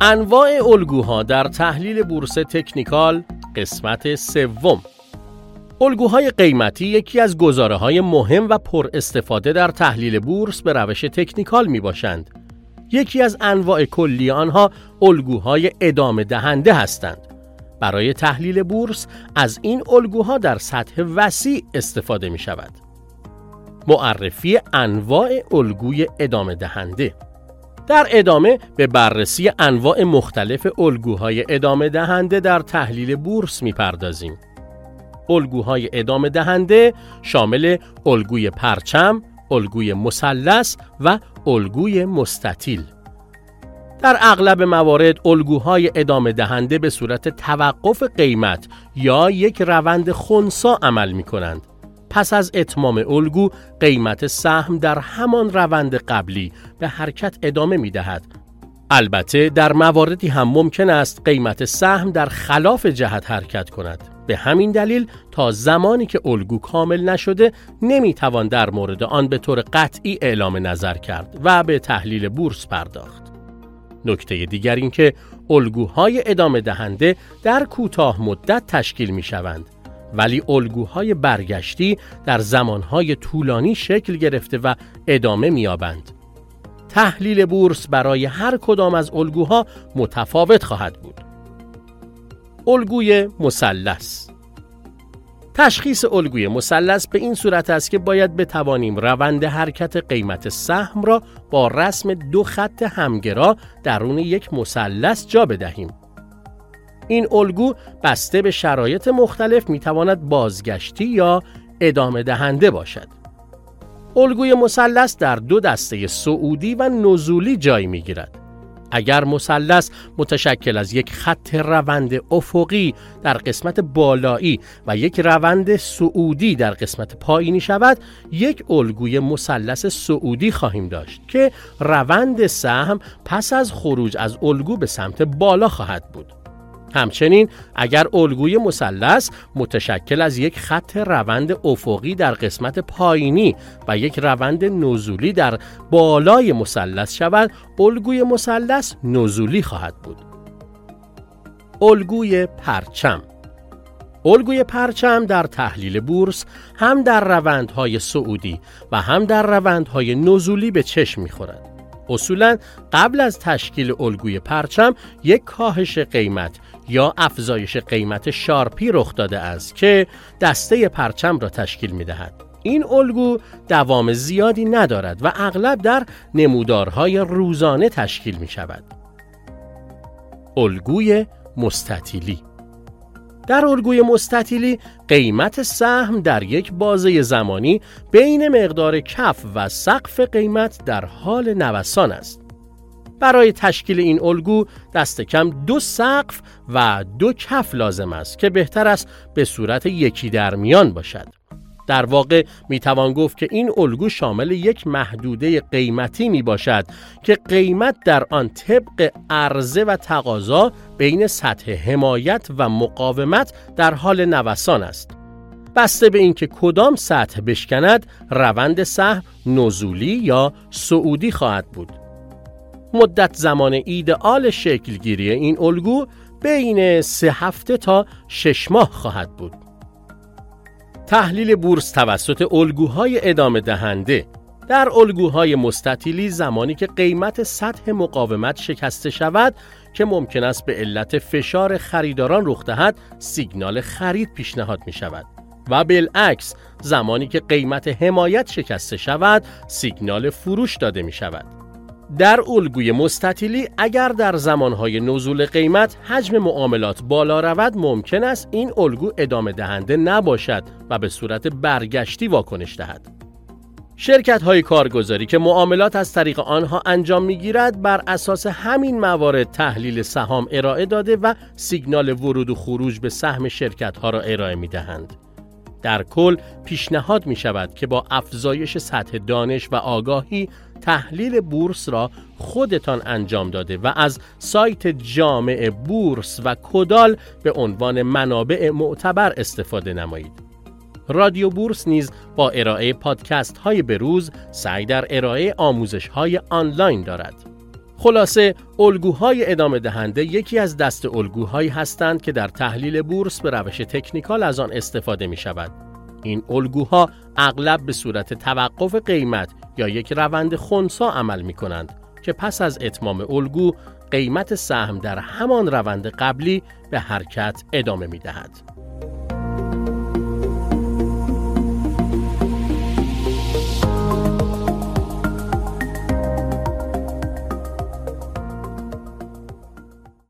انواع الگوها در تحلیل بورس تکنیکال قسمت سوم الگوهای قیمتی یکی از گزاره های مهم و پر استفاده در تحلیل بورس به روش تکنیکال می باشند. یکی از انواع کلی آنها الگوهای ادامه دهنده هستند. برای تحلیل بورس از این الگوها در سطح وسیع استفاده می شود. معرفی انواع الگوی ادامه دهنده در ادامه به بررسی انواع مختلف الگوهای ادامه دهنده در تحلیل بورس می‌پردازیم. الگوهای ادامه دهنده شامل الگوی پرچم، الگوی مثلث و الگوی مستطیل. در اغلب موارد الگوهای ادامه دهنده به صورت توقف قیمت یا یک روند خونسا عمل می کنند. پس از اتمام الگو قیمت سهم در همان روند قبلی به حرکت ادامه می دهد. البته در مواردی هم ممکن است قیمت سهم در خلاف جهت حرکت کند. به همین دلیل تا زمانی که الگو کامل نشده نمی توان در مورد آن به طور قطعی اعلام نظر کرد و به تحلیل بورس پرداخت. نکته دیگر این که الگوهای ادامه دهنده در کوتاه مدت تشکیل می شوند ولی الگوهای برگشتی در زمانهای طولانی شکل گرفته و ادامه میابند. تحلیل بورس برای هر کدام از الگوها متفاوت خواهد بود. الگوی مثلث تشخیص الگوی مثلث به این صورت است که باید بتوانیم روند حرکت قیمت سهم را با رسم دو خط همگرا درون یک مثلث جا بدهیم. این الگو بسته به شرایط مختلف می‌تواند بازگشتی یا ادامه دهنده باشد. الگوی مثلث در دو دسته سعودی و نزولی جای می‌گیرد. اگر مثلث متشکل از یک خط روند افقی در قسمت بالایی و یک روند سعودی در قسمت پایینی شود یک الگوی مثلث سعودی خواهیم داشت که روند سهم پس از خروج از الگو به سمت بالا خواهد بود همچنین اگر الگوی مثلث متشکل از یک خط روند افقی در قسمت پایینی و یک روند نزولی در بالای مثلث شود الگوی مثلث نزولی خواهد بود الگوی پرچم الگوی پرچم در تحلیل بورس هم در روندهای سعودی و هم در روندهای نزولی به چشم می‌خورد. اصولا قبل از تشکیل الگوی پرچم یک کاهش قیمت یا افزایش قیمت شارپی رخ داده است که دسته پرچم را تشکیل می دهد. این الگو دوام زیادی ندارد و اغلب در نمودارهای روزانه تشکیل می شود. الگوی مستطیلی در الگوی مستطیلی قیمت سهم در یک بازه زمانی بین مقدار کف و سقف قیمت در حال نوسان است. برای تشکیل این الگو دست کم دو سقف و دو کف لازم است که بهتر است به صورت یکی در میان باشد. در واقع می توان گفت که این الگو شامل یک محدوده قیمتی می باشد که قیمت در آن طبق عرضه و تقاضا بین سطح حمایت و مقاومت در حال نوسان است. بسته به اینکه کدام سطح بشکند روند سهم نزولی یا سعودی خواهد بود. مدت زمان ایدئال شکلگیری این الگو بین سه هفته تا شش ماه خواهد بود. تحلیل بورس توسط الگوهای ادامه دهنده در الگوهای مستطیلی زمانی که قیمت سطح مقاومت شکسته شود که ممکن است به علت فشار خریداران رخ دهد سیگنال خرید پیشنهاد می شود و بالعکس زمانی که قیمت حمایت شکسته شود سیگنال فروش داده می شود در الگوی مستطیلی اگر در زمانهای نزول قیمت حجم معاملات بالا رود ممکن است این الگو ادامه دهنده نباشد و به صورت برگشتی واکنش دهد. شرکت های کارگزاری که معاملات از طریق آنها انجام می‌گیرد بر اساس همین موارد تحلیل سهام ارائه داده و سیگنال ورود و خروج به سهم شرکت ها را ارائه می دهند. در کل پیشنهاد می شود که با افزایش سطح دانش و آگاهی تحلیل بورس را خودتان انجام داده و از سایت جامع بورس و کدال به عنوان منابع معتبر استفاده نمایید. رادیو بورس نیز با ارائه پادکست های بروز سعی در ارائه آموزش های آنلاین دارد. خلاصه الگوهای ادامه دهنده یکی از دست الگوهایی هستند که در تحلیل بورس به روش تکنیکال از آن استفاده می شود. این الگوها اغلب به صورت توقف قیمت یا یک روند خونسا عمل می کنند که پس از اتمام الگو قیمت سهم در همان روند قبلی به حرکت ادامه می دهد.